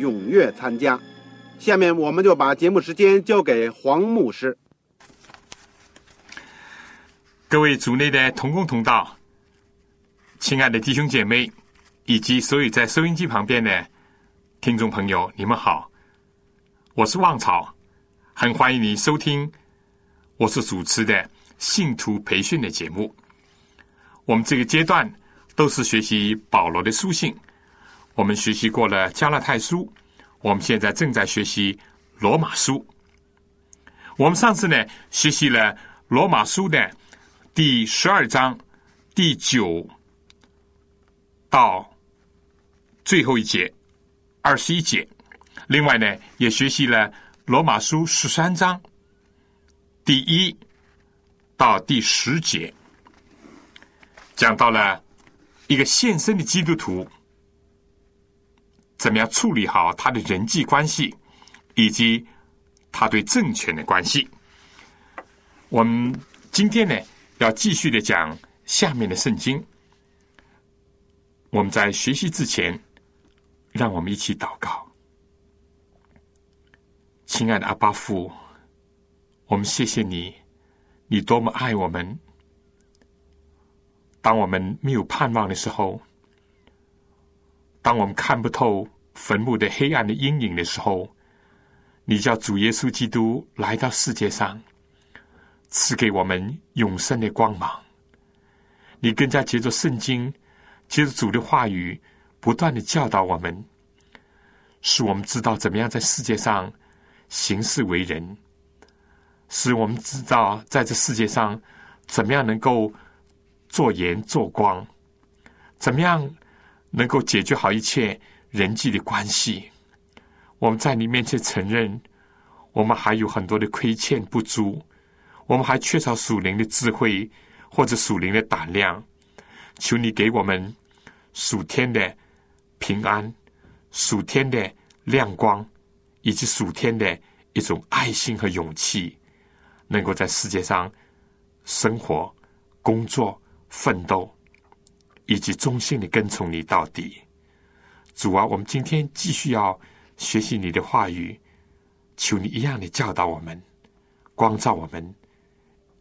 踊跃参加。下面我们就把节目时间交给黄牧师。各位组内的同工同道，亲爱的弟兄姐妹，以及所有在收音机旁边的听众朋友，你们好，我是旺草，很欢迎你收听我是主持的。信徒培训的节目，我们这个阶段都是学习保罗的书信。我们学习过了加拉太书，我们现在正在学习罗马书。我们上次呢学习了罗马书的第十二章第九到最后一节二十一节，另外呢也学习了罗马书十三章第一。到第十节，讲到了一个现身的基督徒怎么样处理好他的人际关系，以及他对政权的关系。我们今天呢，要继续的讲下面的圣经。我们在学习之前，让我们一起祷告。亲爱的阿巴父，我们谢谢你。你多么爱我们！当我们没有盼望的时候，当我们看不透坟墓的黑暗的阴影的时候，你叫主耶稣基督来到世界上，赐给我们永生的光芒。你更加借着圣经，借着主的话语，不断的教导我们，使我们知道怎么样在世界上行事为人。使我们知道，在这世界上，怎么样能够做盐做光，怎么样能够解决好一切人际的关系。我们在你面前承认，我们还有很多的亏欠不足，我们还缺少属灵的智慧或者属灵的胆量。求你给我们属天的平安、属天的亮光，以及属天的一种爱心和勇气。能够在世界上生活、工作、奋斗，以及忠心的跟从你到底，主啊，我们今天继续要学习你的话语，求你一样的教导我们，光照我们，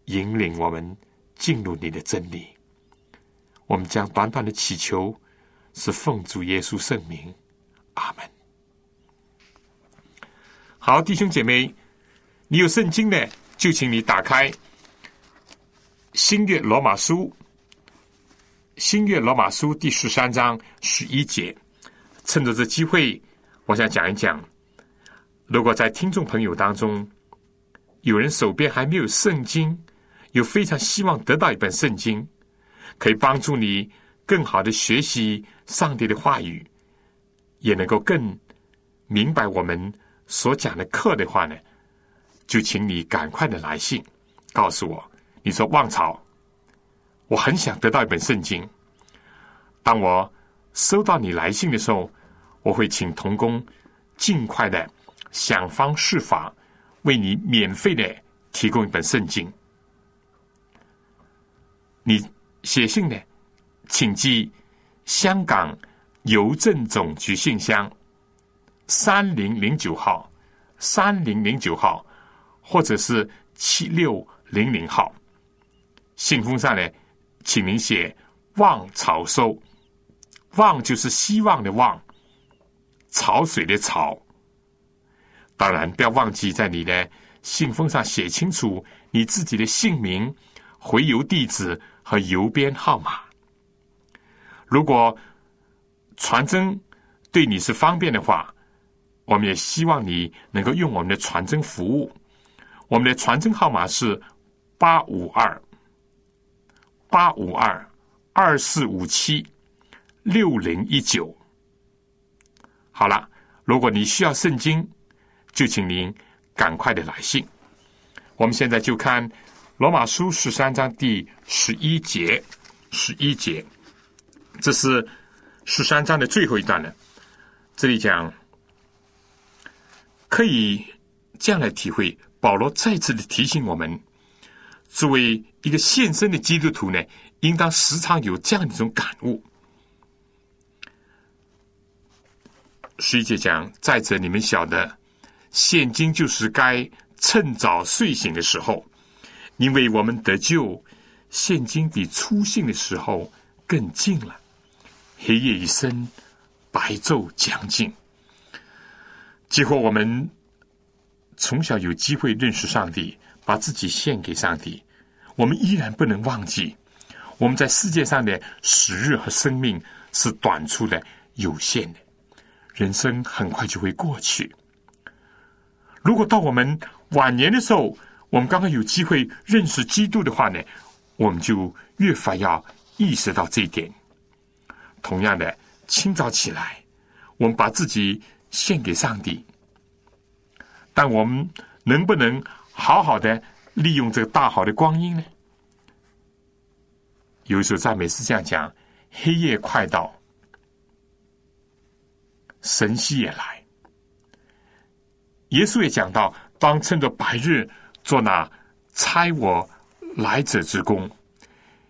引领我们进入你的真理。我们将短短的祈求，是奉主耶稣圣名，阿门。好，弟兄姐妹，你有圣经的。就请你打开《新月罗马书》，《新月罗马书》第十三章十一节。趁着这机会，我想讲一讲：如果在听众朋友当中有人手边还没有圣经，又非常希望得到一本圣经，可以帮助你更好的学习上帝的话语，也能够更明白我们所讲的课的话呢？就请你赶快的来信，告诉我。你说旺草，我很想得到一本圣经。当我收到你来信的时候，我会请童工尽快的想方设法为你免费的提供一本圣经。你写信呢，请寄香港邮政总局信箱三零零九号，三零零九号。或者是七六零零号信封上呢，请您写“望草收”，望就是希望的望，潮水的潮。当然，不要忘记在你的信封上写清楚你自己的姓名、回邮地址和邮编号码。如果传真对你是方便的话，我们也希望你能够用我们的传真服务。我们的传真号码是八五二八五二二四五七六零一九。好了，如果你需要圣经，就请您赶快的来信。我们现在就看罗马书十三章第十一节，十一节，这是十三章的最后一段了。这里讲。可以这样来体会，保罗再次的提醒我们：作为一个献身的基督徒呢，应当时常有这样一种感悟。十一节讲，再者你们晓得，现今就是该趁早睡醒的时候，因为我们得救，现今比初信的时候更近了。黑夜已深，白昼将近。几乎我们从小有机会认识上帝，把自己献给上帝，我们依然不能忘记，我们在世界上的时日和生命是短促的、有限的，人生很快就会过去。如果到我们晚年的时候，我们刚刚有机会认识基督的话呢，我们就越发要意识到这一点。同样的，清早起来，我们把自己。献给上帝，但我们能不能好好的利用这个大好的光阴呢？有一首赞美诗这样讲：“黑夜快到，神曦也来。”耶稣也讲到：“当趁着白日做那差我来者之功，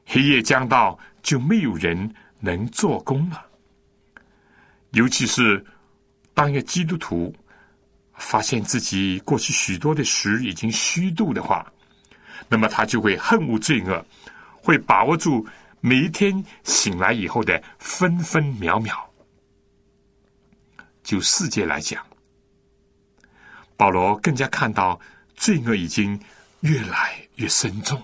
黑夜将到，就没有人能做工了。”尤其是。当一个基督徒发现自己过去许多的时已经虚度的话，那么他就会恨恶罪恶，会把握住每一天醒来以后的分分秒秒。就世界来讲，保罗更加看到罪恶已经越来越深重，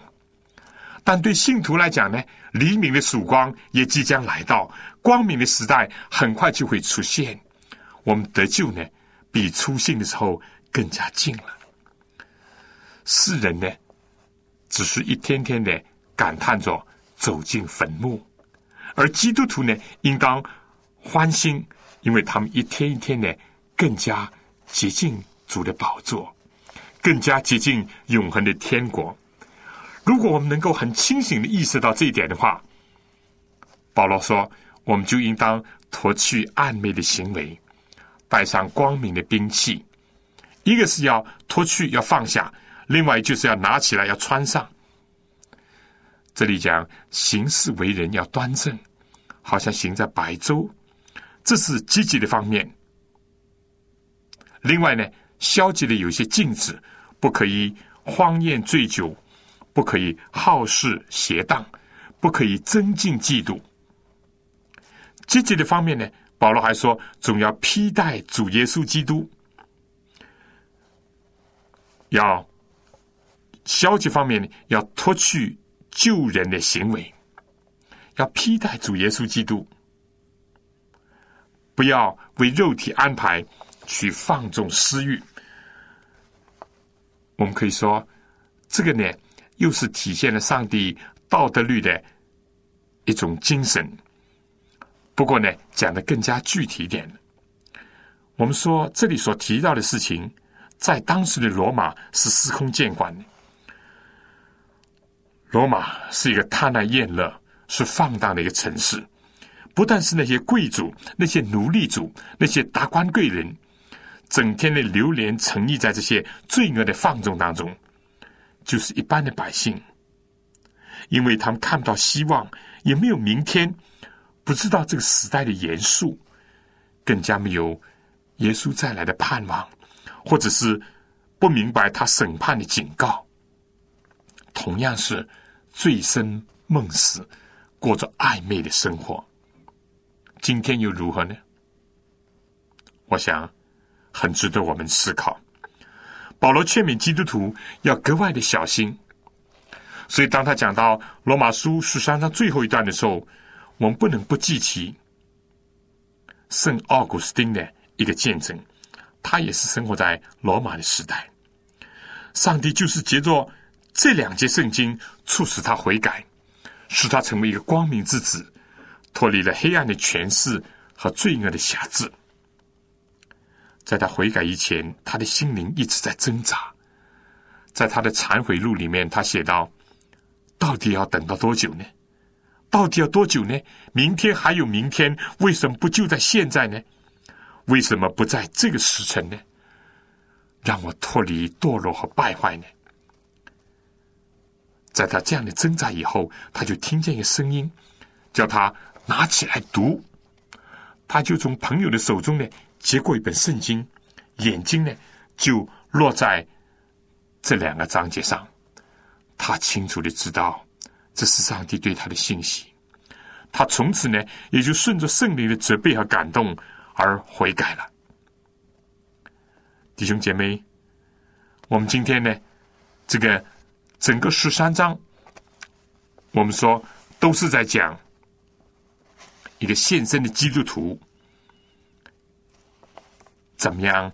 但对信徒来讲呢，黎明的曙光也即将来到，光明的时代很快就会出现。我们得救呢，比出信的时候更加近了。世人呢，只是一天天的感叹着走进坟墓，而基督徒呢，应当欢欣，因为他们一天一天的更加接近主的宝座，更加接近永恒的天国。如果我们能够很清醒的意识到这一点的话，保罗说，我们就应当脱去暧昧的行为。带上光明的兵器，一个是要脱去、要放下；另外就是要拿起来、要穿上。这里讲行事为人要端正，好像行在白昼，这是积极的方面。另外呢，消极的有些禁止，不可以荒宴醉酒，不可以好事邪荡，不可以增进嫉妒。积极的方面呢？保罗还说：“总要披戴主耶稣基督，要消极方面呢，要脱去救人的行为，要披戴主耶稣基督，不要为肉体安排去放纵私欲。我们可以说，这个呢，又是体现了上帝道德律的一种精神。”不过呢，讲的更加具体一点。我们说这里所提到的事情，在当时的罗马是司空见惯的。罗马是一个贪婪厌乐、是放荡的一个城市。不但是那些贵族、那些奴隶主、那些达官贵人，整天的流连沉溺在这些罪恶的放纵当中，就是一般的百姓，因为他们看不到希望，也没有明天。不知道这个时代的严肃，更加没有耶稣再来的盼望，或者是不明白他审判的警告。同样是醉生梦死，过着暧昧的生活。今天又如何呢？我想很值得我们思考。保罗劝勉基督徒要格外的小心，所以当他讲到罗马书十三章最后一段的时候，我们不能不记起圣奥古斯丁的一个见证。他也是生活在罗马的时代，上帝就是借着这两节圣经，促使他悔改，使他成为一个光明之子，脱离了黑暗的权势和罪恶的辖制。在他悔改以前，他的心灵一直在挣扎。在他的忏悔录里面，他写道：“到底要等到多久呢？到底要多久呢？明天还有明天，为什么不就在现在呢？为什么不在这个时辰呢？让我脱离堕落和败坏呢？”在他这样的挣扎以后，他就听见一个声音，叫他拿起来读。他就从朋友的手中呢。接过一本圣经，眼睛呢就落在这两个章节上。他清楚的知道这是上帝对他的信息。他从此呢也就顺着圣灵的责备和感动而悔改了。弟兄姐妹，我们今天呢这个整个十三章，我们说都是在讲一个献身的基督徒。怎么样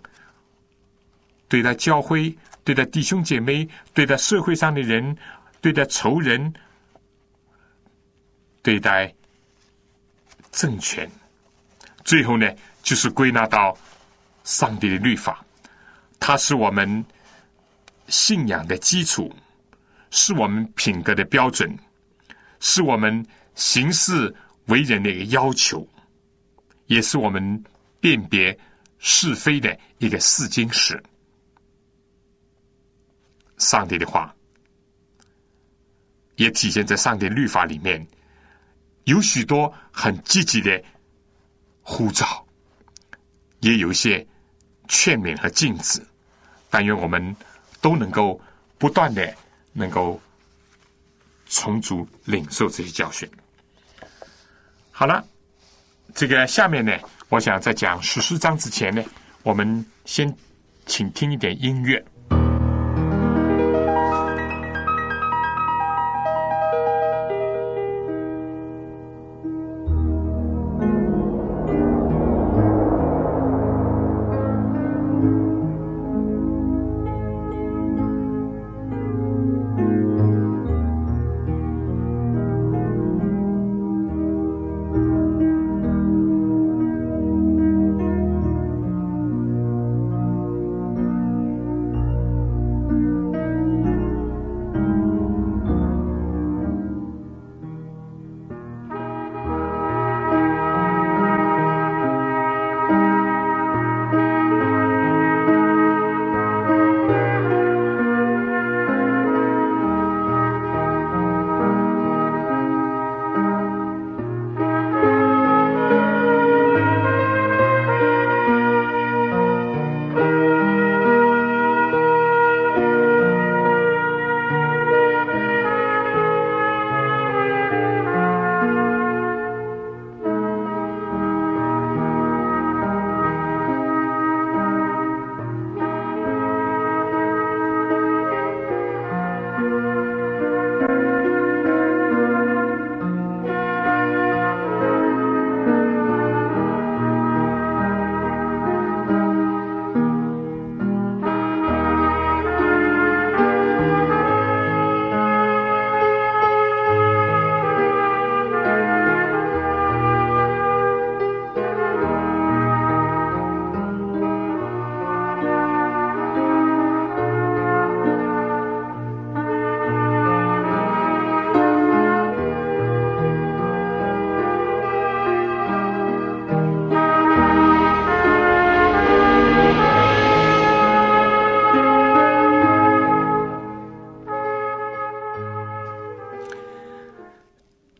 对待教会、对待弟兄姐妹、对待社会上的人、对待仇人、对待政权？最后呢，就是归纳到上帝的律法，它是我们信仰的基础，是我们品格的标准，是我们行事为人的一个要求，也是我们辨别。是非的一个试金石，上帝的话也体现在上帝律法里面，有许多很积极的呼召，也有一些劝勉和禁止。但愿我们都能够不断的能够充足领受这些教训。好了，这个下面呢？我想在讲十四章之前呢，我们先请听一点音乐。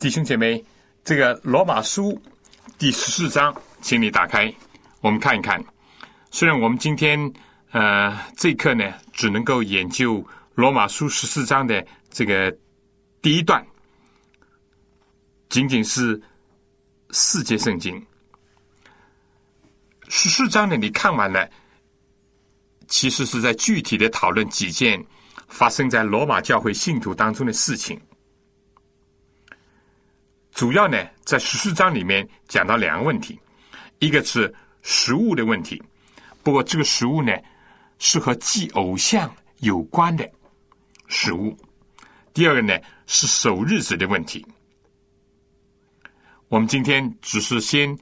弟兄姐妹，这个罗马书第十四章，请你打开，我们看一看。虽然我们今天呃这一课呢，只能够研究罗马书十四章的这个第一段，仅仅是四节圣经。十四章呢，你看完了，其实是在具体的讨论几件发生在罗马教会信徒当中的事情。主要呢，在十四章里面讲到两个问题，一个是食物的问题，不过这个食物呢是和祭偶像有关的食物；第二个呢是守日子的问题。我们今天只是先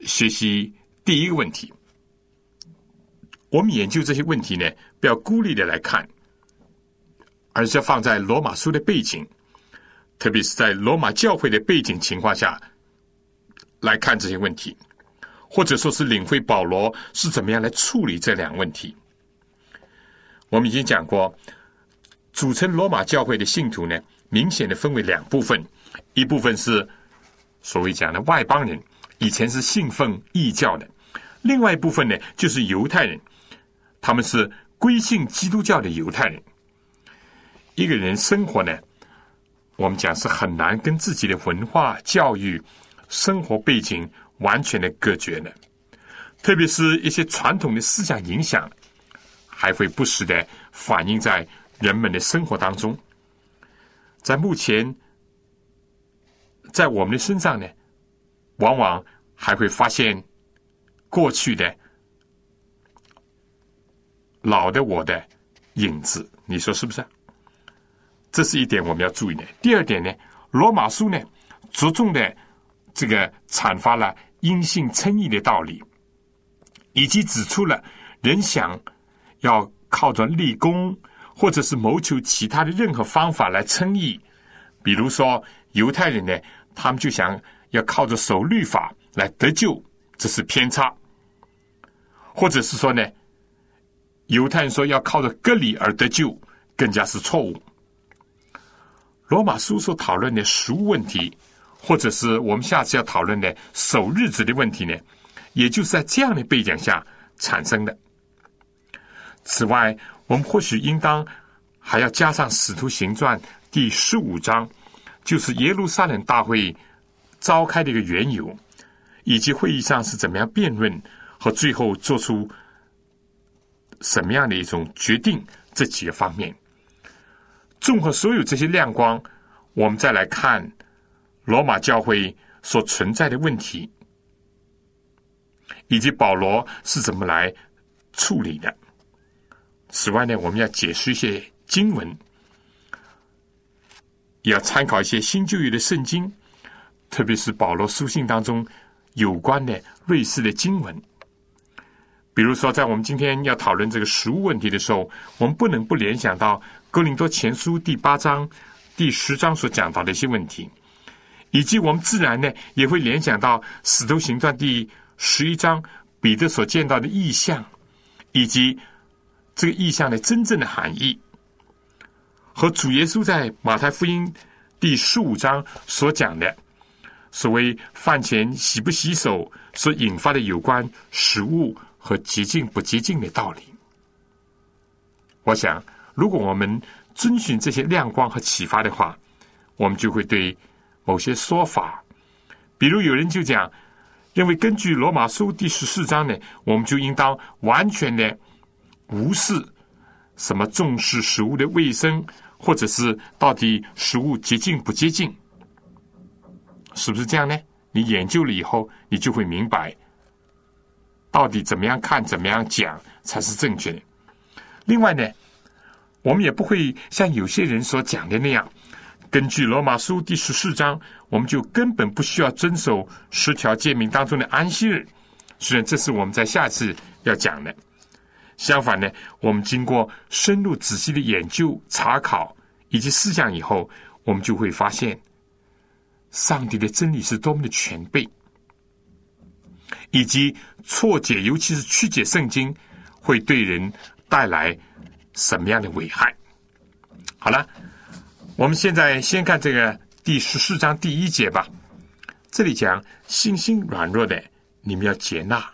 学习第一个问题，我们研究这些问题呢，不要孤立的来看，而是要放在罗马书的背景。特别是在罗马教会的背景情况下来看这些问题，或者说是领会保罗是怎么样来处理这两个问题。我们已经讲过，组成罗马教会的信徒呢，明显的分为两部分，一部分是所谓讲的外邦人，以前是信奉异教的；另外一部分呢，就是犹太人，他们是归信基督教的犹太人。一个人生活呢？我们讲是很难跟自己的文化、教育、生活背景完全的隔绝的，特别是一些传统的思想影响，还会不时的反映在人们的生活当中。在目前，在我们的身上呢，往往还会发现过去的老的我的影子，你说是不是？这是一点我们要注意的。第二点呢，罗马书呢着重的这个阐发了因信称义的道理，以及指出了人想要靠着立功或者是谋求其他的任何方法来称义，比如说犹太人呢，他们就想要靠着守律法来得救，这是偏差；或者是说呢，犹太人说要靠着割礼而得救，更加是错误。罗马书所讨论的食物问题，或者是我们下次要讨论的守日子的问题呢，也就是在这样的背景下产生的。此外，我们或许应当还要加上《使徒行传》第十五章，就是耶路撒冷大会召开的一个缘由，以及会议上是怎么样辩论和最后做出什么样的一种决定这几个方面。综合所有这些亮光，我们再来看罗马教会所存在的问题，以及保罗是怎么来处理的。此外呢，我们要解释一些经文，也要参考一些新旧约的圣经，特别是保罗书信当中有关的类似的经文。比如说，在我们今天要讨论这个食物问题的时候，我们不能不联想到。哥林多前书第八章、第十章所讲到的一些问题，以及我们自然呢也会联想到使徒行传第十一章彼得所见到的意象，以及这个意象的真正的含义，和主耶稣在马太福音第十五章所讲的所谓饭前洗不洗手所引发的有关食物和洁净不洁净的道理。我想。如果我们遵循这些亮光和启发的话，我们就会对某些说法，比如有人就讲，认为根据罗马书第十四章呢，我们就应当完全的无视什么重视食物的卫生，或者是到底食物洁净不洁净，是不是这样呢？你研究了以后，你就会明白，到底怎么样看、怎么样讲才是正确的。另外呢？我们也不会像有些人所讲的那样，根据罗马书第十四章，我们就根本不需要遵守十条诫命当中的安息日。虽然这是我们在下次要讲的。相反呢，我们经过深入仔细的研究、查考以及思想以后，我们就会发现，上帝的真理是多么的全备，以及错解，尤其是曲解圣经，会对人带来。什么样的危害？好了，我们现在先看这个第十四章第一节吧。这里讲信心软弱的，你们要接纳，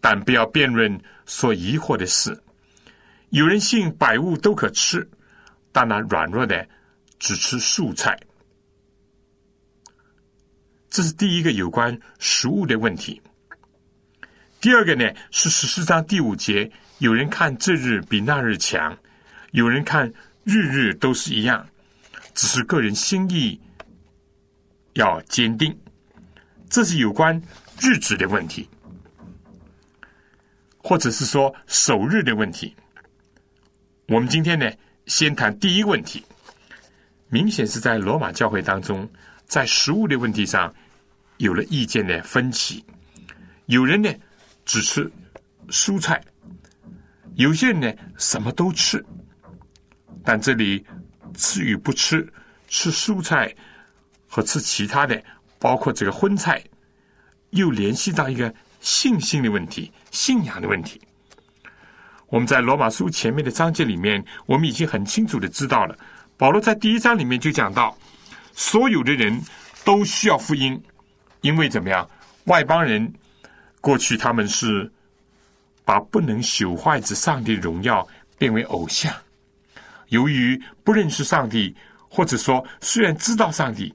但不要辩论所疑惑的事。有人信百物都可吃，但那软弱的只吃素菜。这是第一个有关食物的问题。第二个呢是十四章第五节，有人看这日比那日强，有人看日日都是一样，只是个人心意要坚定。这是有关日子的问题，或者是说首日的问题。我们今天呢，先谈第一个问题，明显是在罗马教会当中，在食物的问题上有了意见的分歧，有人呢。只吃蔬菜，有些人呢什么都吃，但这里吃与不吃，吃蔬菜和吃其他的，包括这个荤菜，又联系到一个信心的问题、信仰的问题。我们在罗马书前面的章节里面，我们已经很清楚的知道了，保罗在第一章里面就讲到，所有的人都需要福音，因为怎么样，外邦人。过去他们是把不能朽坏之上帝荣耀变为偶像，由于不认识上帝，或者说虽然知道上帝，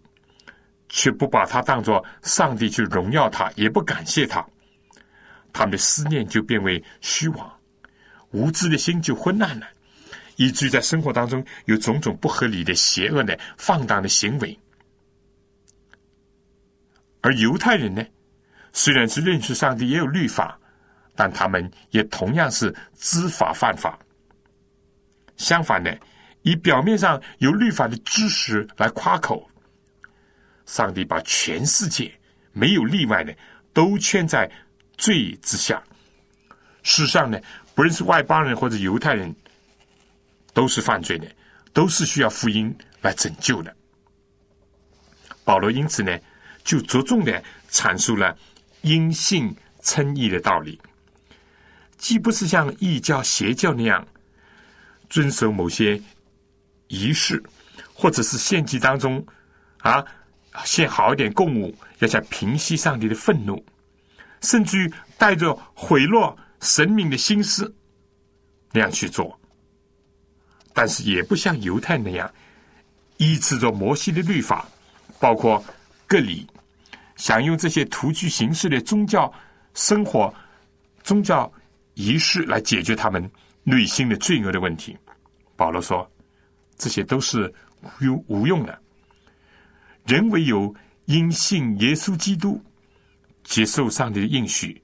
却不把他当作上帝去荣耀他，也不感谢他，他们的思念就变为虚妄，无知的心就昏暗了，以至于在生活当中有种种不合理的、邪恶的、放荡的行为。而犹太人呢？虽然是认识上帝也有律法，但他们也同样是知法犯法。相反的，以表面上有律法的知识来夸口，上帝把全世界没有例外的都圈在罪之下。世上呢，不论是外邦人或者犹太人，都是犯罪的，都是需要福音来拯救的。保罗因此呢，就着重的阐述了。因信称义的道理，既不是像异教邪教那样遵守某些仪式，或者是献祭当中啊献好一点供物，要想平息上帝的愤怒，甚至于带着毁落神明的心思那样去做，但是也不像犹太那样依持着摩西的律法，包括各礼。想用这些徒具形式的宗教生活、宗教仪式来解决他们内心的罪恶的问题，保罗说，这些都是无用无用的。人唯有因信耶稣基督，接受上帝的应许，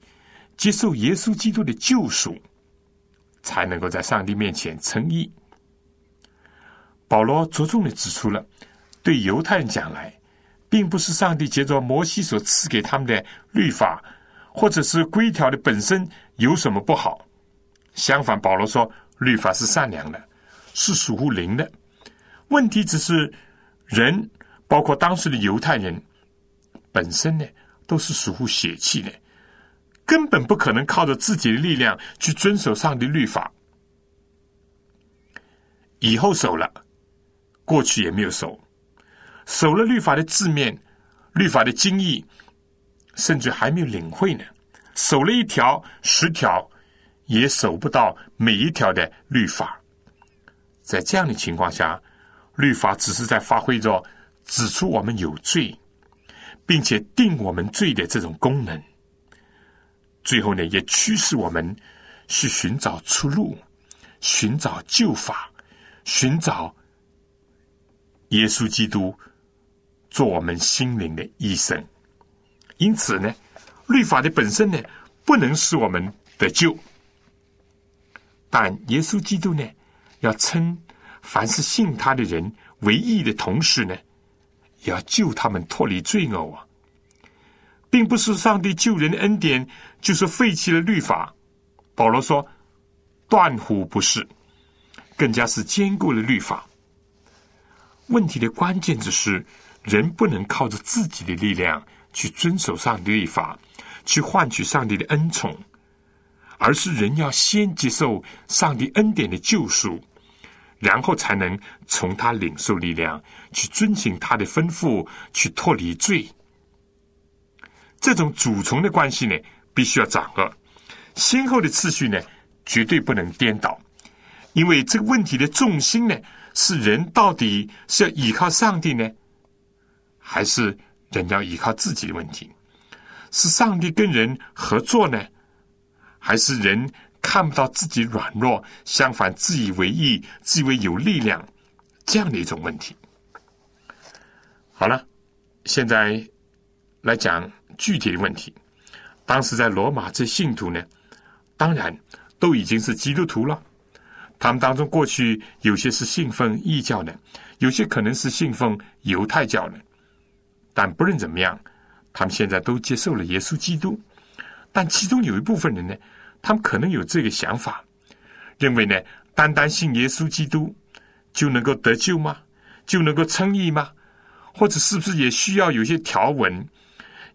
接受耶稣基督的救赎，才能够在上帝面前称义。保罗着重的指出了，对犹太人讲来。并不是上帝借着摩西所赐给他们的律法，或者是规条的本身有什么不好。相反，保罗说律法是善良的，是属乎灵的。问题只是人，包括当时的犹太人本身呢，都是属乎血气的，根本不可能靠着自己的力量去遵守上帝律法。以后守了，过去也没有守。守了律法的字面，律法的精义，甚至还没有领会呢。守了一条、十条，也守不到每一条的律法。在这样的情况下，律法只是在发挥着指出我们有罪，并且定我们罪的这种功能。最后呢，也驱使我们去寻找出路，寻找救法，寻找耶稣基督。做我们心灵的医生，因此呢，律法的本身呢，不能使我们得救。但耶稣基督呢，要称凡是信他的人为义的同时呢，也要救他们脱离罪恶啊，并不是上帝救人的恩典就是废弃了律法。保罗说，断乎不是，更加是坚固了律法。问题的关键只是。人不能靠着自己的力量去遵守上帝的律法，去换取上帝的恩宠，而是人要先接受上帝恩典的救赎，然后才能从他领受力量，去遵行他的吩咐，去脱离罪。这种主从的关系呢，必须要掌握，先后的次序呢，绝对不能颠倒，因为这个问题的重心呢，是人到底是要依靠上帝呢？还是人要依靠自己的问题，是上帝跟人合作呢，还是人看不到自己软弱，相反自以为意、自以为有力量这样的一种问题？好了，现在来讲具体的问题。当时在罗马这信徒呢，当然都已经是基督徒了。他们当中过去有些是信奉异教的，有些可能是信奉犹太教的。但不论怎么样，他们现在都接受了耶稣基督。但其中有一部分人呢，他们可能有这个想法，认为呢，单单信耶稣基督就能够得救吗？就能够称义吗？或者是不是也需要有些条文？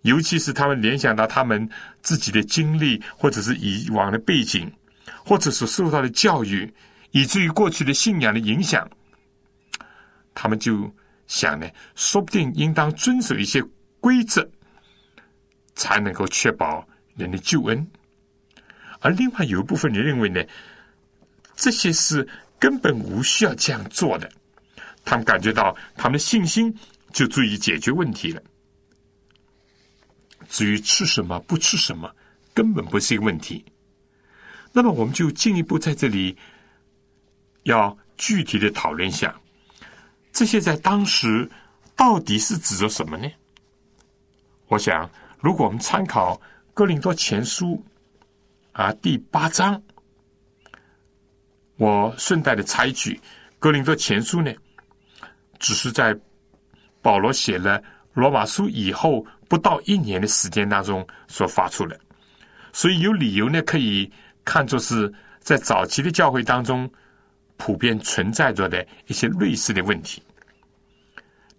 尤其是他们联想到他们自己的经历，或者是以往的背景，或者所受到的教育，以至于过去的信仰的影响，他们就想呢，说不定应当遵守一些规则，才能够确保人的救恩。而另外有一部分人认为呢，这些是根本无需要这样做的，他们感觉到他们的信心就足以解决问题了。至于吃什么不吃什么，根本不是一个问题。那么，我们就进一步在这里要具体的讨论一下，这些在当时到底是指着什么呢？我想，如果我们参考《哥林多前书》啊第八章，我顺带的插一句，《哥林多前书》呢，只是在保罗写了罗马书以后。不到一年的时间当中所发出的，所以有理由呢，可以看作是在早期的教会当中普遍存在着的一些类似的问题。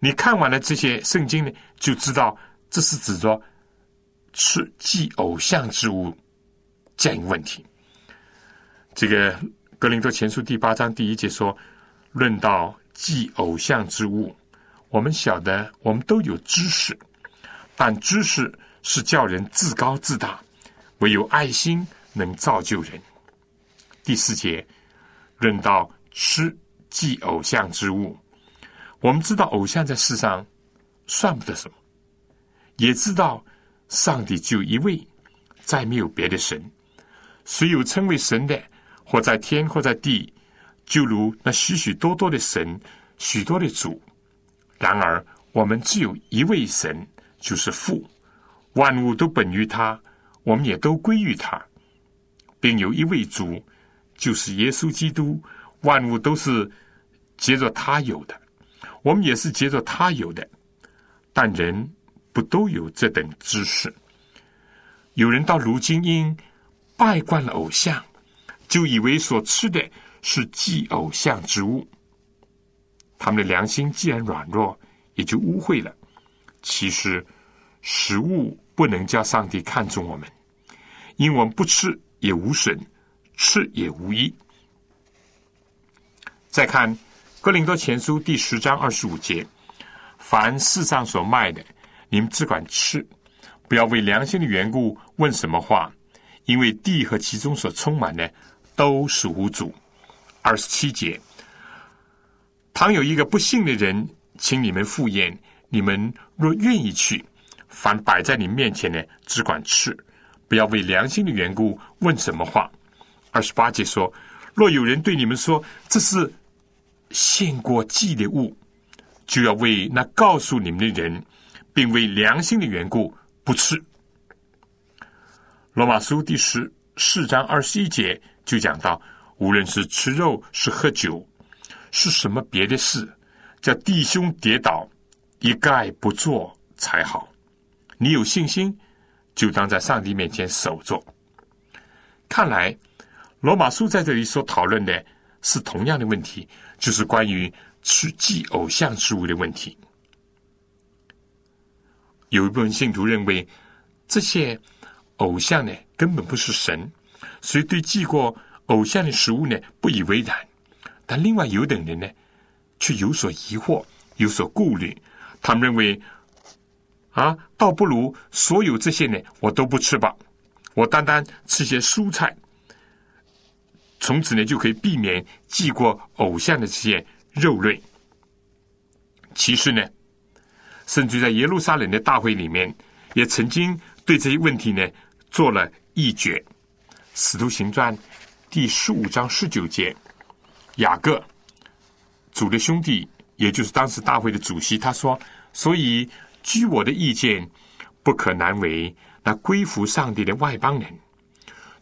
你看完了这些圣经呢，就知道这是指着吃祭偶像之物这样一个问题。这个格林多前书第八章第一节说：“论到祭偶像之物，我们晓得，我们都有知识。”但知识是叫人自高自大，唯有爱心能造就人。第四节论到吃祭偶像之物，我们知道偶像在世上算不得什么，也知道上帝就一位，再没有别的神。虽有称为神的，或在天，或在地，就如那许许多多的神，许多的主。然而我们只有一位神。就是父，万物都本于他，我们也都归于他，并有一位主，就是耶稣基督，万物都是接着他有的，我们也是接着他有的，但人不都有这等知识？有人到如今因拜惯了偶像，就以为所吃的是祭偶像之物，他们的良心既然软弱，也就污秽了。其实，食物不能叫上帝看重我们，因为我们不吃也无损，吃也无益。再看《哥林多前书》第十章二十五节：“凡世上所卖的，你们只管吃，不要为良心的缘故问什么话，因为地和其中所充满的都是无主。”二十七节：“倘有一个不幸的人，请你们赴宴。”你们若愿意去，凡摆在你面前的，只管吃，不要为良心的缘故问什么话。二十八节说：若有人对你们说这是献过祭的物，就要为那告诉你们的人，并为良心的缘故不吃。罗马书第十四章二十一节就讲到，无论是吃肉是喝酒，是什么别的事，叫弟兄跌倒。一概不做才好。你有信心，就当在上帝面前守着。看来，罗马书在这里所讨论的是同样的问题，就是关于去祭偶像之物的问题。有一部分信徒认为，这些偶像呢根本不是神，所以对祭过偶像的食物呢不以为然。但另外有等人呢，却有所疑惑，有所顾虑。他们认为，啊，倒不如所有这些呢，我都不吃吧，我单单吃些蔬菜，从此呢就可以避免祭过偶像的这些肉类。其实呢，甚至在耶路撒冷的大会里面，也曾经对这些问题呢做了议决。使徒行传第十五章十九节，雅各主的兄弟，也就是当时大会的主席，他说：“所以据我的意见，不可难为那归服上帝的外邦人，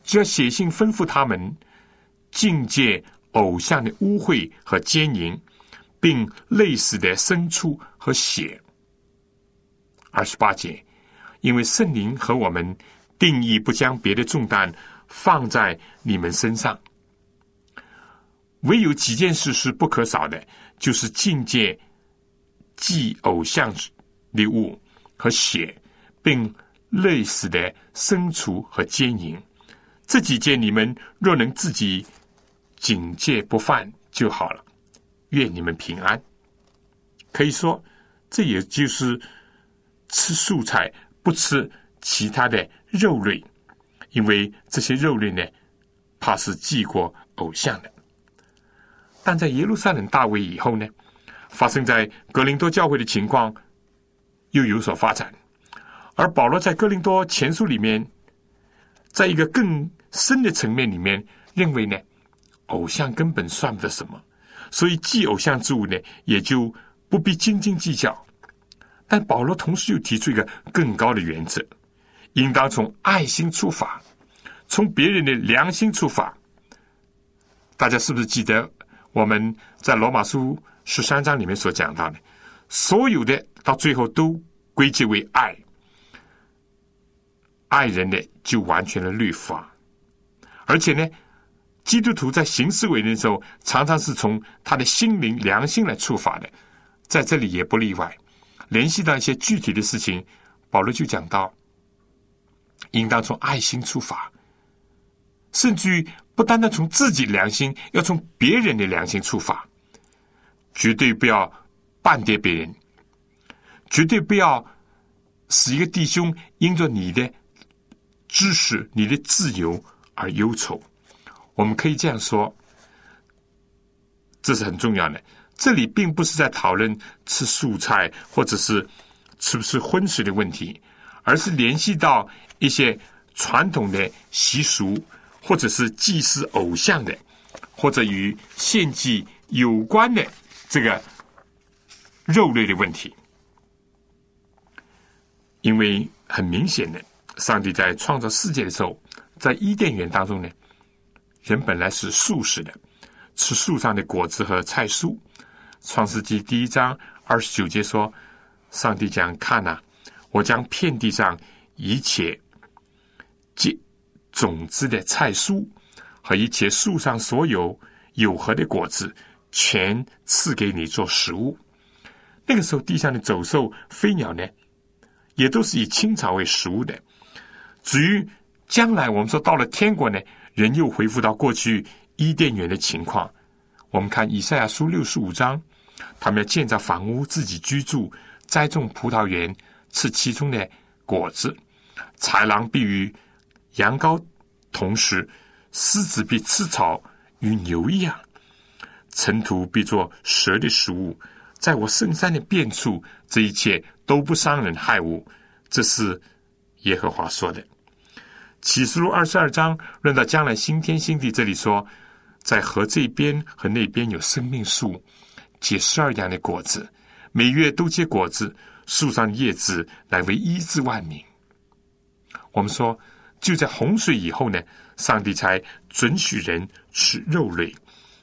只要写信吩咐他们境界偶像的污秽和奸淫，并类似的牲畜和血。”二十八节，因为圣灵和我们定义不将别的重担放在你们身上，唯有几件事是不可少的，就是境界祭偶像的物和血，并类似的牲畜和奸淫。这几件你们若能自己警戒不犯就好了。愿你们平安。可以说，这也就是吃素菜，不吃其他的肉类，因为这些肉类呢，怕是祭过偶像的。但在耶路撒冷大卫以后呢，发生在格林多教会的情况又有所发展，而保罗在哥林多前书里面，在一个更深的层面里面认为呢，偶像根本算不得什么。所以祭偶像之物呢，也就不必斤斤计较。但保罗同时又提出一个更高的原则：应当从爱心出发，从别人的良心出发。大家是不是记得我们在罗马书十三章里面所讲到的？所有的到最后都归结为爱，爱人的就完全了律法，而且呢。基督徒在行事为人的时候，常常是从他的心灵、良心来出发的，在这里也不例外。联系到一些具体的事情，保罗就讲到，应当从爱心出发，甚至于不单单从自己良心，要从别人的良心出发，绝对不要半跌别人，绝对不要使一个弟兄因着你的知识、你的自由而忧愁。我们可以这样说，这是很重要的。这里并不是在讨论吃素菜或者是吃不吃荤食的问题，而是联系到一些传统的习俗，或者是祭祀偶像的，或者与献祭有关的这个肉类的问题。因为很明显的，上帝在创造世界的时候，在伊甸园当中呢。人本来是素食的，吃树上的果子和菜蔬。创世纪第一章二十九节说：“上帝讲，看呐，我将遍地上一切结种子的菜蔬和一切树上所有有核的果子，全赐给你做食物。”那个时候，地上的走兽、飞鸟呢，也都是以青草为食物的。至于将来，我们说到了天国呢？人又恢复到过去伊甸园的情况。我们看以赛亚书六十五章，他们要建造房屋，自己居住，栽种葡萄园，吃其中的果子。豺狼必与羊羔同食，狮子必吃草，与牛一样。尘土必作蛇的食物。在我圣山的遍处，这一切都不伤人害物。这是耶和华说的。启示录二十二章论到将来新天新地，这里说，在河这边和那边有生命树，结十二样的果子，每月都结果子，树上叶子乃为医治万民。我们说，就在洪水以后呢，上帝才准许人吃肉类，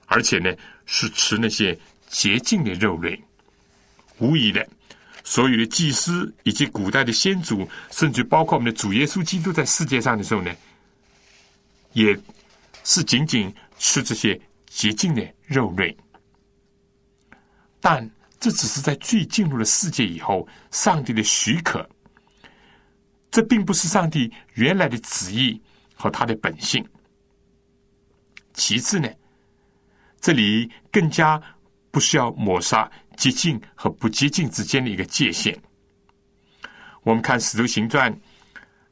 而且呢是吃那些洁净的肉类，无疑的。所有的祭司以及古代的先祖，甚至包括我们的主耶稣基督在世界上的时候呢，也是仅仅吃这些洁净的肉类。但这只是在最进入了世界以后，上帝的许可。这并不是上帝原来的旨意和他的本性。其次呢，这里更加不需要抹杀。接近和不接近之间的一个界限。我们看《使徒行传》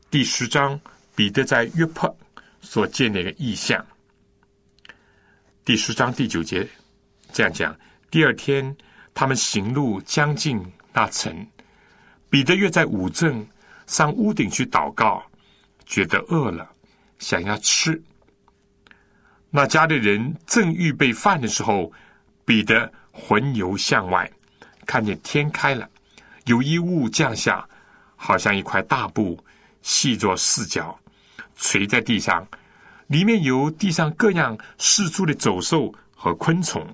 第十章，彼得在约帕所见的一个异象。第十章第九节这样讲：第二天，他们行路将近那城，彼得约在五镇上屋顶去祷告，觉得饿了，想要吃。那家的人正预备饭的时候，彼得魂游向外，看见天开了，有一物降下，好像一块大布，细作四角，垂在地上，里面有地上各样四处的走兽和昆虫，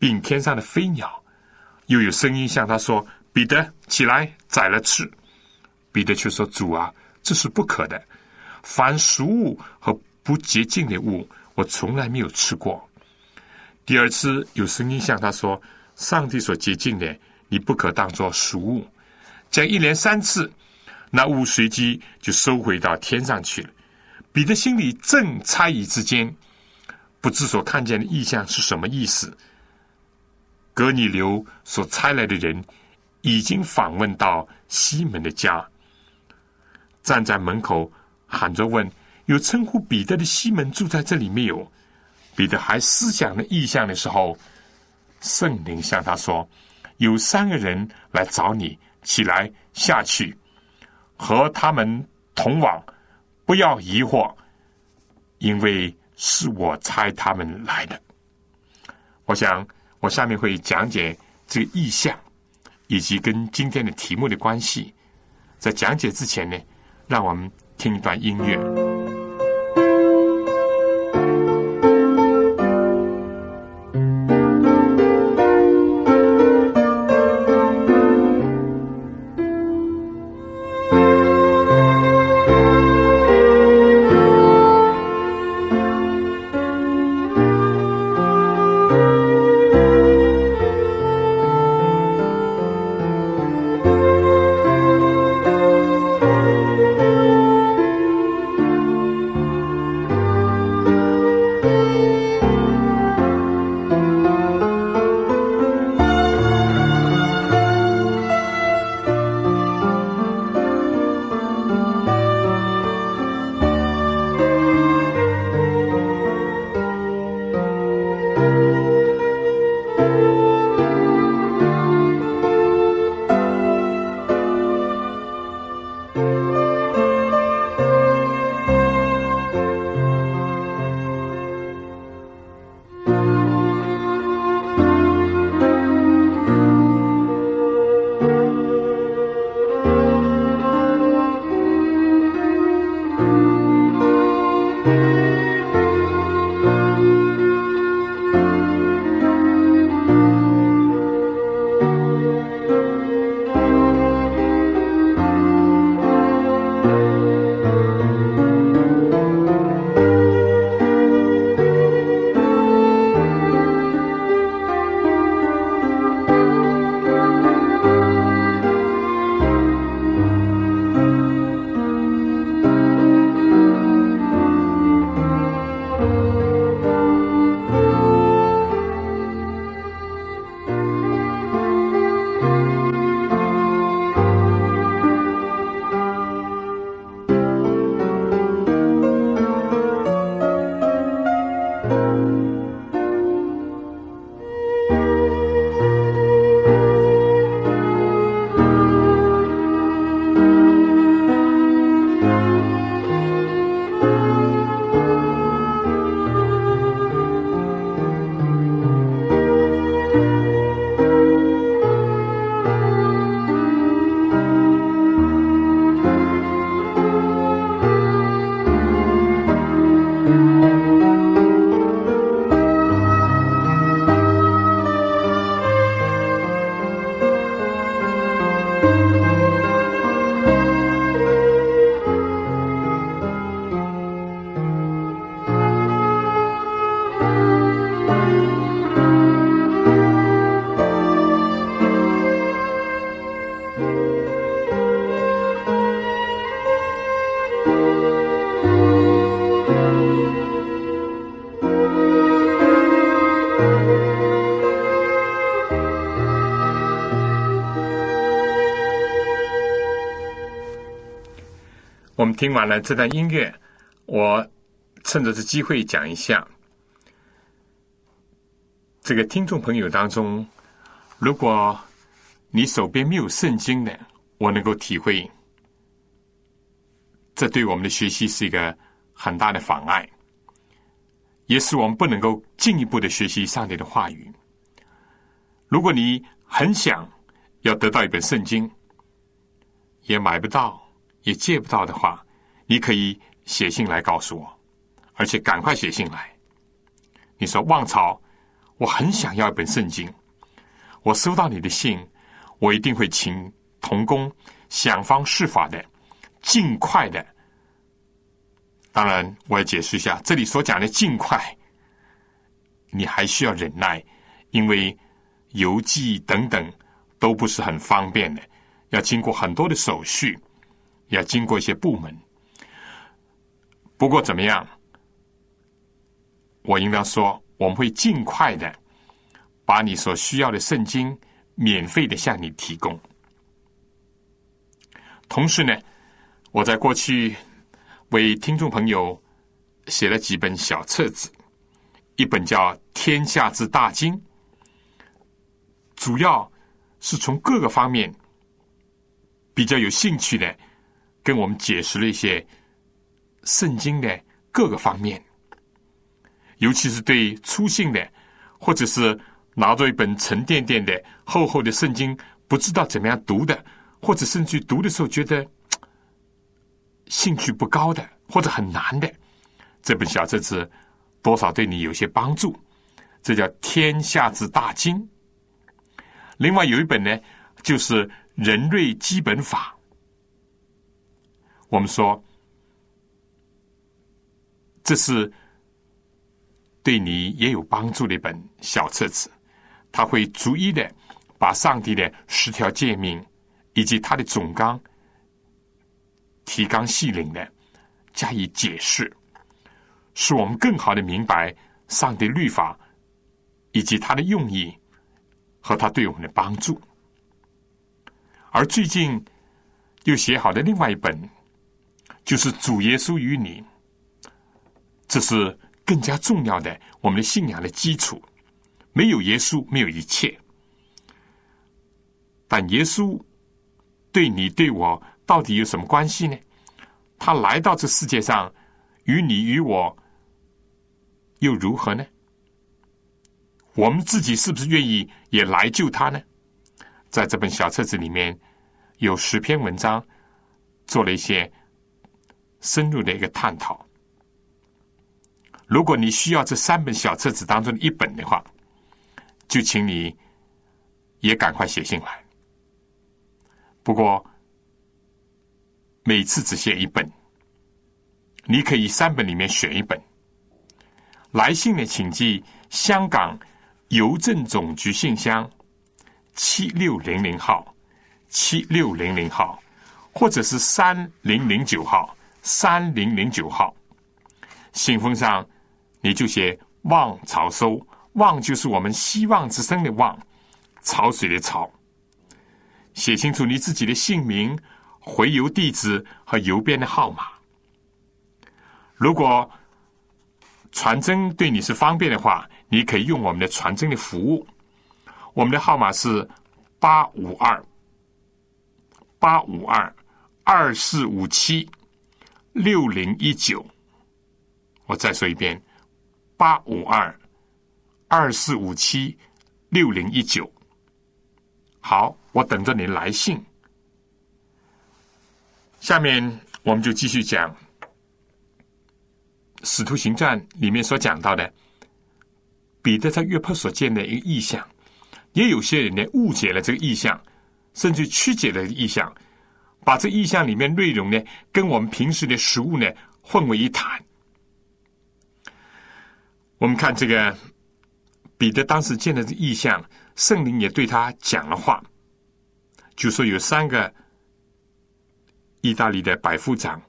并天上的飞鸟。又有声音向他说：“彼得，起来宰了吃。”彼得却说：“主啊，这是不可的。凡俗物和不洁净的物。”我从来没有吃过。第二次有声音向他说：“上帝所洁净的，你不可当作俗物。”这样一连三次，那物随即就收回到天上去了。彼得心里正猜疑之间，不知所看见的意象是什么意思。格尼流所差来的人已经访问到西门的家，站在门口喊着问。有称呼彼得的西门住在这里没有？彼得还思想的意象的时候，圣灵向他说：“有三个人来找你，起来下去，和他们同往，不要疑惑，因为是我差他们来的。”我想，我下面会讲解这个意象，以及跟今天的题目的关系。在讲解之前呢，让我们听一段音乐。听完了这段音乐，我趁着这机会讲一下，这个听众朋友当中，如果你手边没有圣经的，我能够体会，这对我们的学习是一个很大的妨碍，也使我们不能够进一步的学习上帝的话语。如果你很想要得到一本圣经，也买不到，也借不到的话，你可以写信来告诉我，而且赶快写信来。你说旺朝，我很想要一本圣经，我收到你的信，我一定会请童工想方设法的，尽快的。当然，我要解释一下，这里所讲的尽快，你还需要忍耐，因为邮寄等等都不是很方便的，要经过很多的手续，要经过一些部门。不过怎么样？我应当说，我们会尽快的把你所需要的圣经免费的向你提供。同时呢，我在过去为听众朋友写了几本小册子，一本叫《天下之大经》，主要是从各个方面比较有兴趣的，跟我们解释了一些圣经的各个方面。尤其是对粗信的，或者是拿着一本沉甸甸的、厚厚的圣经，不知道怎么样读的，或者甚至读的时候觉得兴趣不高的，或者很难的，这本小册子多少对你有些帮助。这叫《天下之大经》。另外有一本呢，就是《人类基本法》。我们说，这是。对你也有帮助的一本小册子，他会逐一的把上帝的十条诫命以及他的总纲、提纲细领的加以解释，使我们更好的明白上帝律法以及他的用意和他对我们的帮助。而最近又写好的另外一本，就是主耶稣与你，这是。更加重要的，我们的信仰的基础，没有耶稣，没有一切。但耶稣对你对我到底有什么关系呢？他来到这世界上，与你与我又如何呢？我们自己是不是愿意也来救他呢？在这本小册子里面，有十篇文章，做了一些深入的一个探讨。如果你需要这三本小册子当中的一本的话，就请你也赶快写信来。不过每次只写一本，你可以三本里面选一本。来信呢，请寄香港邮政总局信箱七六零零号、七六零零号，或者是三零零九号、三零零九号。信封上。你就写“望潮收”，“望”就是我们希望之声的“望”，潮水的“潮”。写清楚你自己的姓名、回邮地址和邮编的号码。如果传真对你是方便的话，你可以用我们的传真的服务。我们的号码是八五二八五二二四五七六零一九。我再说一遍。八五二二四五七六零一九，好，我等着你来信。下面我们就继续讲《使徒行传》里面所讲到的彼得在约帕所见的一个意象，也有些人呢误解了这个意象，甚至曲解了意象，把这意象里面内容呢跟我们平时的食物呢混为一谈。我们看这个彼得当时见的这异象，圣灵也对他讲了话，就说有三个意大利的百夫长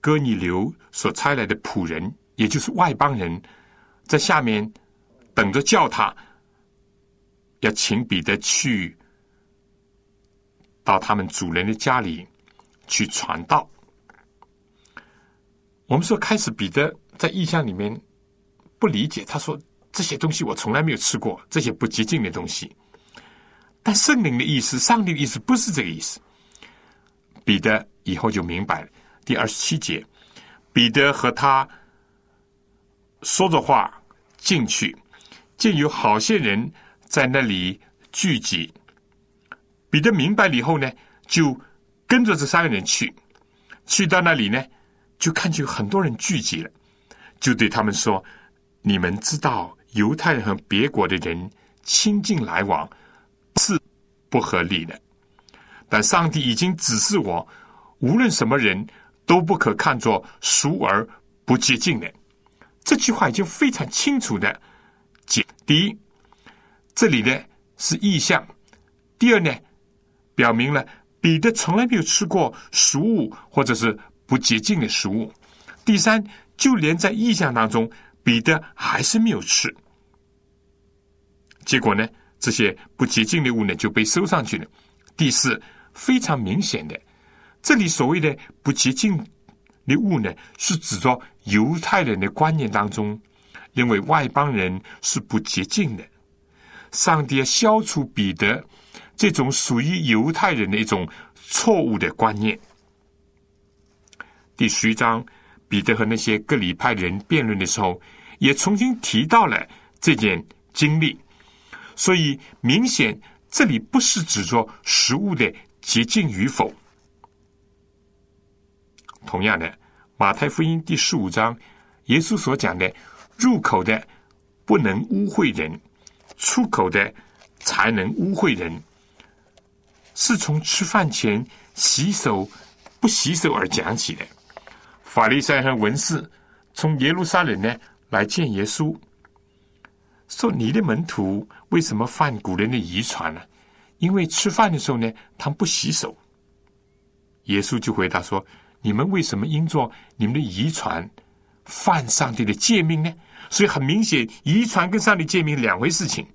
哥尼流所差来的仆人，也就是外邦人，在下面等着叫他，要请彼得去到他们主人的家里去传道。我们说，开始彼得在异象里面。不理解，他说这些东西我从来没有吃过，这些不洁净的东西。但圣灵的意思，上帝的意思不是这个意思。彼得以后就明白了。第二十七节，彼得和他说着话进去，见有好些人在那里聚集。彼得明白了以后呢，就跟着这三个人去，去到那里呢，就看见有很多人聚集了，就对他们说：“你们知道，犹太人和别国的人亲近来往是不合理的，但上帝已经指示我，无论什么人。”都不可看作熟而不洁净的。这句话已经非常清楚的解。第一，这里呢是意象；第二呢，表明了彼得从来没有吃过食物或者是不洁净的食物；第三，就连在意象当中，彼得还是没有吃。结果呢，这些不洁净的物呢就被收上去了。第四，非常明显的。这里所谓的不洁净的物呢，是指着犹太人的观念当中，认为外邦人是不洁净的。上帝要消除彼得这种属于犹太人的一种错误的观念。第十一章，彼得和那些各里派人辩论的时候，也重新提到了这件经历。所以，明显这里不是指着食物的洁净与否。同样的，马太福音第十五章，耶稣所讲的入口的不能污秽人，出口的才能污秽人，是从吃饭前洗手不洗手而讲起的。法利赛和文士从耶路撒冷呢来见耶稣，说：“你的门徒为什么犯古人的遗传呢？因为吃饭的时候呢，他们不洗手。”耶稣就回答说。你们为什么因着你们的遗传犯上帝的诫命呢？所以很明显，遗传跟上帝诫命两回事情。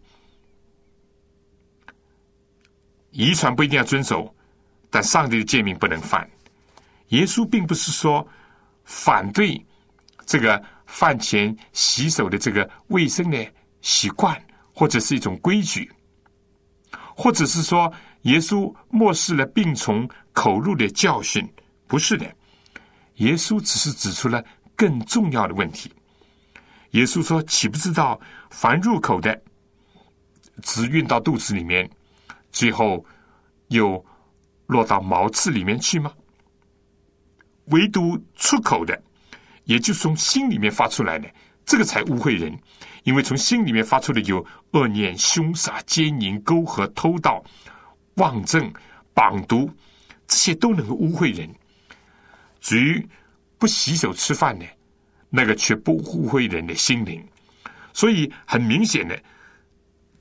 遗传不一定要遵守，但上帝的诫命不能犯。耶稣并不是说反对这个饭前洗手的这个卫生的习惯，或者是一种规矩，或者是说耶稣漠视了病从口入的教训，不是的。耶稣只是指出了更重要的问题。耶稣说：“岂不知道凡入口的，只运到肚子里面，最后又落到毛刺里面去吗？唯独出口的，也就是从心里面发出来的，这个才污秽人。因为从心里面发出的有恶念、凶杀、奸淫、勾合、偷盗、妄政、绑毒，这些都能够污秽人。”至于不洗手吃饭呢，那个却不污秽人的心灵。所以很明显的，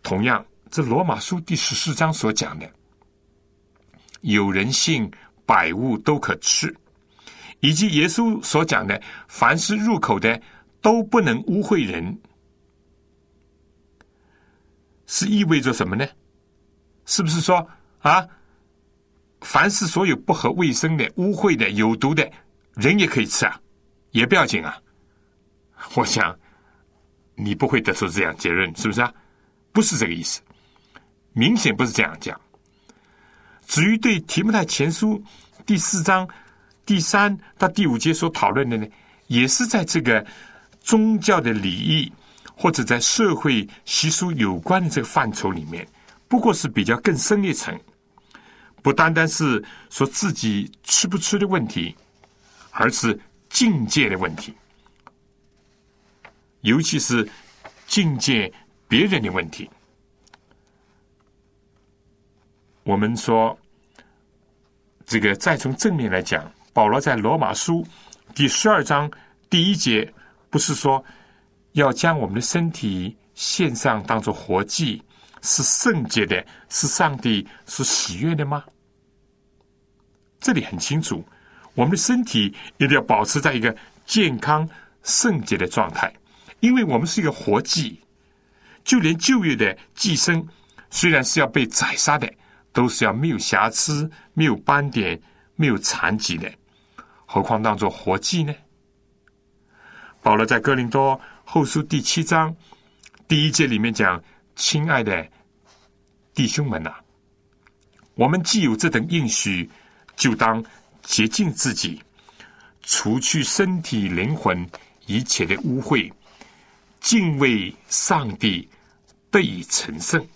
同样，这罗马书第十四章所讲的，有人性百物都可吃，以及耶稣所讲的，凡是入口的都不能污秽人，是意味着什么呢？是不是说啊？凡是所有不合卫生的、污秽的、有毒的，人也可以吃啊，也不要紧啊。我想你不会得出这样结论，是不是啊？不是这个意思，明显不是这样讲。至于对提摩太前书第四章第三到第五节所讨论的呢，也是在这个宗教的礼仪或者在社会习俗有关的这个范畴里面，不过是比较更深一层。不单单是说自己吃不吃的问题，而是境界的问题，尤其是境界别人的问题。我们说，这个再从正面来讲，保罗在罗马书第十二章第一节，不是说要将我们的身体献上，当做活祭，是圣洁的，是上帝是喜悦的吗？这里很清楚，我们的身体一定要保持在一个健康圣洁的状态，因为我们是一个活祭。就连旧约的寄生，虽然是要被宰杀的，都是要没有瑕疵、没有斑点、没有残疾的，何况当做活祭呢？保罗在哥林多后书第七章第一节里面讲：“亲爱的弟兄们呐，我们既有这等应许。”就当洁净自己，除去身体灵魂一切的污秽，敬畏上帝，得以成圣。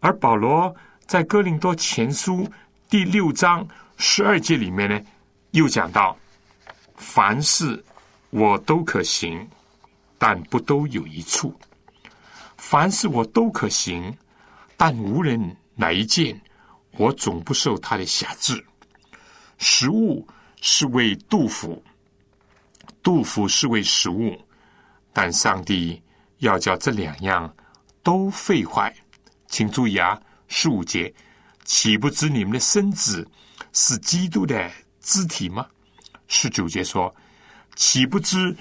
而保罗在哥林多前书第六章十二节里面呢，又讲到：凡事我都可行，但不都有一处；凡事我都可行，但无人哪一件，我总不受他的辖制。食物是为杜甫，杜甫是为食物，但上帝要叫这两样都废坏。请注意啊，十五节，岂不知你们的身子是基督的肢体吗？十九节说，岂不知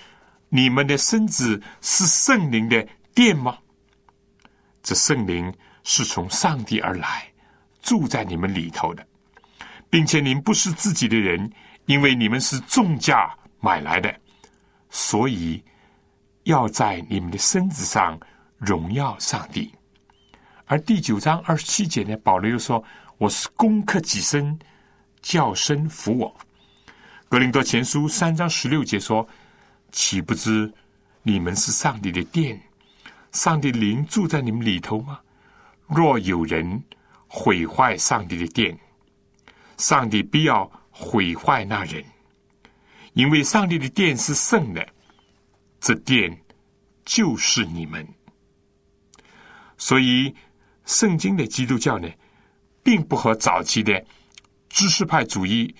你们的身子是圣灵的殿吗？这圣灵是从上帝而来，住在你们里头的，并且你们不是自己的人，因为你们是重价买来的，所以要在你们的身子上荣耀上帝。而第九章二十七节呢，保罗又说：“我是攻克己身，叫声服我。”格林多前书三章十六节说：“岂不知你们是上帝的殿，上帝灵住在你们里头吗？若有人毁坏上帝的殿，上帝必要毁坏那人，因为上帝的殿是圣的，这殿就是你们。所以。”圣经的基督教呢，并不和早期的知识派主义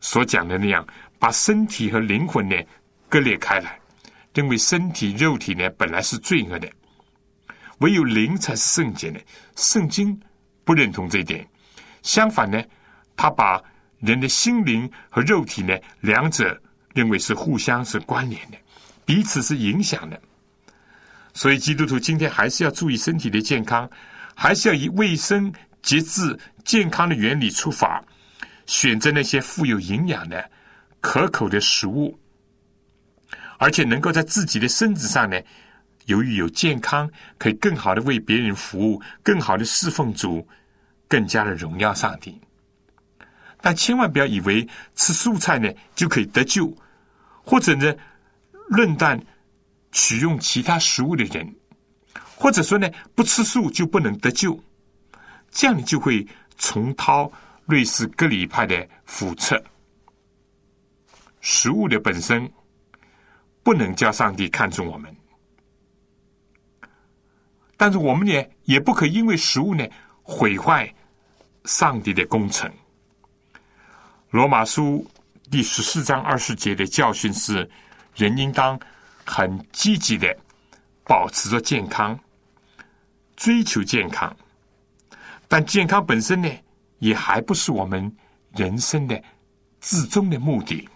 所讲的那样，把身体和灵魂呢割裂开来，认为身体肉体呢本来是罪恶的，唯有灵才是圣洁的。圣经不认同这一点，相反呢，他把人的心灵和肉体呢两者认为是互相是关联的，彼此是影响的。所以基督徒今天还是要注意身体的健康。还是要以卫生、节制、健康的原理出发，选择那些富有营养的、可口的食物，而且能够在自己的身子上呢，由于有健康，可以更好的为别人服务，更好的侍奉主，更加的荣耀上帝。但千万不要以为吃素菜呢就可以得救，或者呢论断取用其他食物的人。或者说呢，不吃素就不能得救，这样你就会重蹈瑞士格里派的覆辙。食物的本身不能叫上帝看重我们，但是我们呢，也不可因为食物呢毁坏上帝的工程。罗马书第十四章二十节的教训是：人应当很积极的保持着健康。追求健康，但健康本身呢，也还不是我们人生的至终的目的。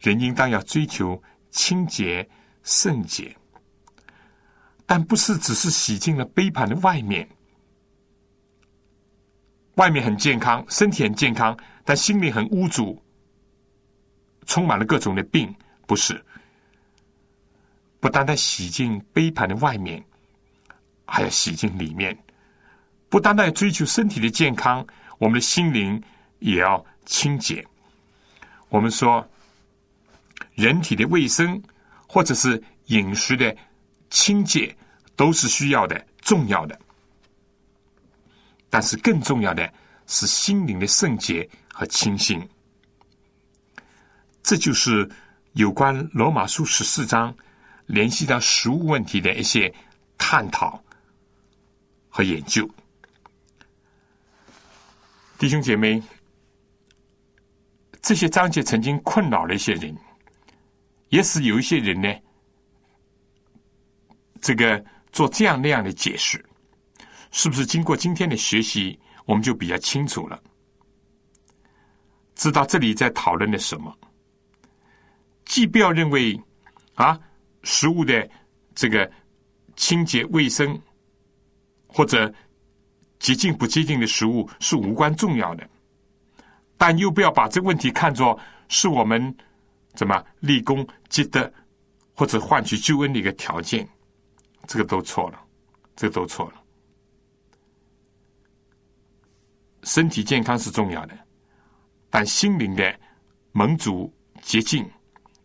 人应当要追求清洁圣洁，但不是只是洗净了杯盘的外面，外面很健康，身体很健康，但心里很污浊，充满了各种的病。不是，不单单洗净杯盘的外面。还要洗净里面，不单单追求身体的健康，我们的心灵也要清洁。我们说，人体的卫生或者是饮食的清洁都是需要的、重要的。但是更重要的是心灵的圣洁和清新。这就是有关罗马书十四章联系到食物问题的一些探讨。和研究，弟兄姐妹，这些章节曾经困扰了一些人，也使有一些人呢，这个做这样那样的解释，是不是经过今天的学习，我们就比较清楚了，知道这里在讨论的什么？既不要认为啊，食物的这个清洁卫生。或者洁净不洁净的食物是无关重要的，但又不要把这个问题看作是我们怎么立功积德或者换取救恩的一个条件，这个都错了，这个都错了。身体健康是重要的，但心灵的蒙主洁净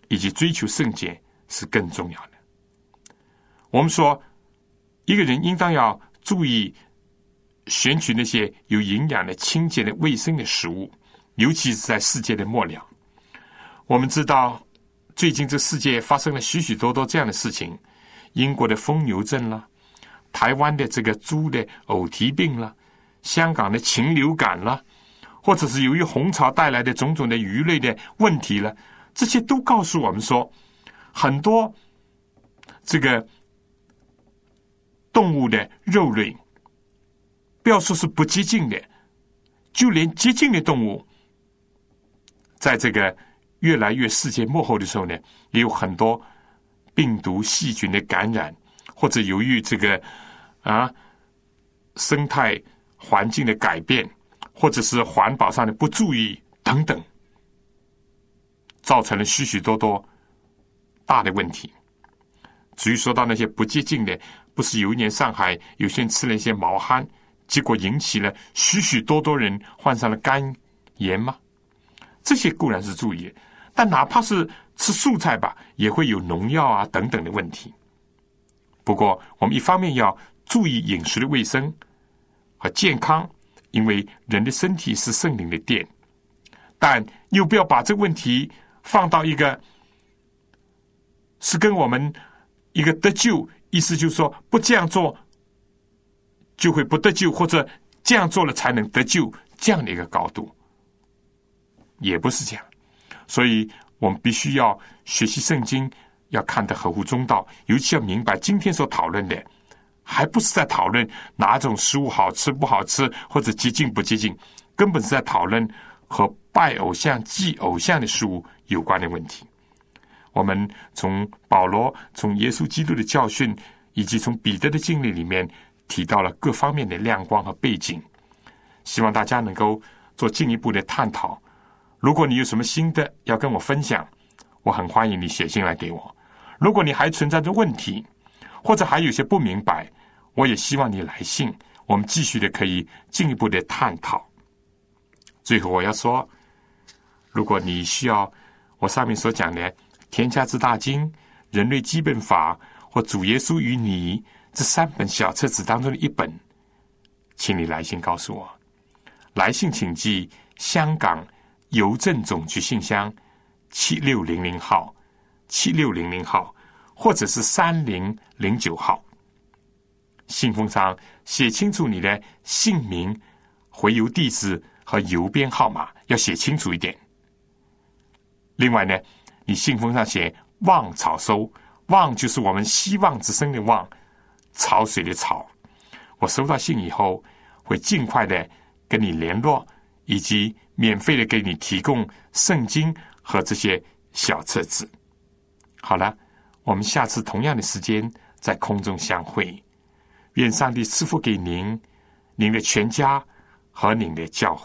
以及追求圣洁是更重要的。我们说，一个人应当要注意选取那些有营养的、清洁的、卫生的食物，尤其是在世界的末了。我们知道，最近这世界发生了许许多多这样的事情：英国的疯牛症了，台湾的这个猪的偶蹄病了，香港的禽流感了。或者是由于红潮带来的种种的鱼类的问题了，这些都告诉我们说，很多这个动物的肉类，不要说是不洁净的，就连洁净的动物，在这个越来越世界末后的时候呢，也有很多病毒细菌的感染，或者由于这个啊生态环境的改变。或者是环保上的不注意等等，造成了许许多多大的问题。至于说到那些不洁净的，不是有一年上海有些人吃了一些毛蚶，结果引起了许许多多人患上了肝炎吗？这些固然是注意，但哪怕是吃素菜吧，也会有农药啊等等的问题。不过，我们一方面要注意饮食的卫生和健康。因为人的身体是圣灵的殿，但又不要把这个问题放到一个是跟我们一个得救，意思就是说不这样做就会不得救，或者这样做了才能得救这样的一个高度，也不是这样。所以我们必须要学习圣经，要看得合乎中道，尤其要明白今天所讨论的。还不是在讨论哪种食物好吃不好吃，或者洁净不洁净，根本是在讨论和拜偶像、祭偶像的事物有关的问题。我们从保罗、从耶稣基督的教训，以及从彼得的经历里面，提到了各方面的亮光和背景。希望大家能够做进一步的探讨。如果你有什么新的要跟我分享，我很欢迎你写信来给我。如果你还存在着问题，或者还有些不明白，我也希望你来信，我们继续的可以进一步的探讨。最后我要说，如果你需要我上面所讲的《天下之大经》《人类基本法》或《主耶稣与你》这三本小册子当中的一本，请你来信告诉我。来信请寄香港邮政总局信箱七六零零号，七六零零号。或者是三零零九号，信封上写清楚你的姓名、回邮地址和邮编号码，要写清楚一点。另外呢，你信封上写“望草收”，“望”就是我们希望之声的“望”，潮水的“潮”。我收到信以后，会尽快的跟你联络，以及免费的给你提供圣经和这些小册子。好了。我们下次同样的时间在空中相会，愿上帝赐福给您、您的全家和您的教会。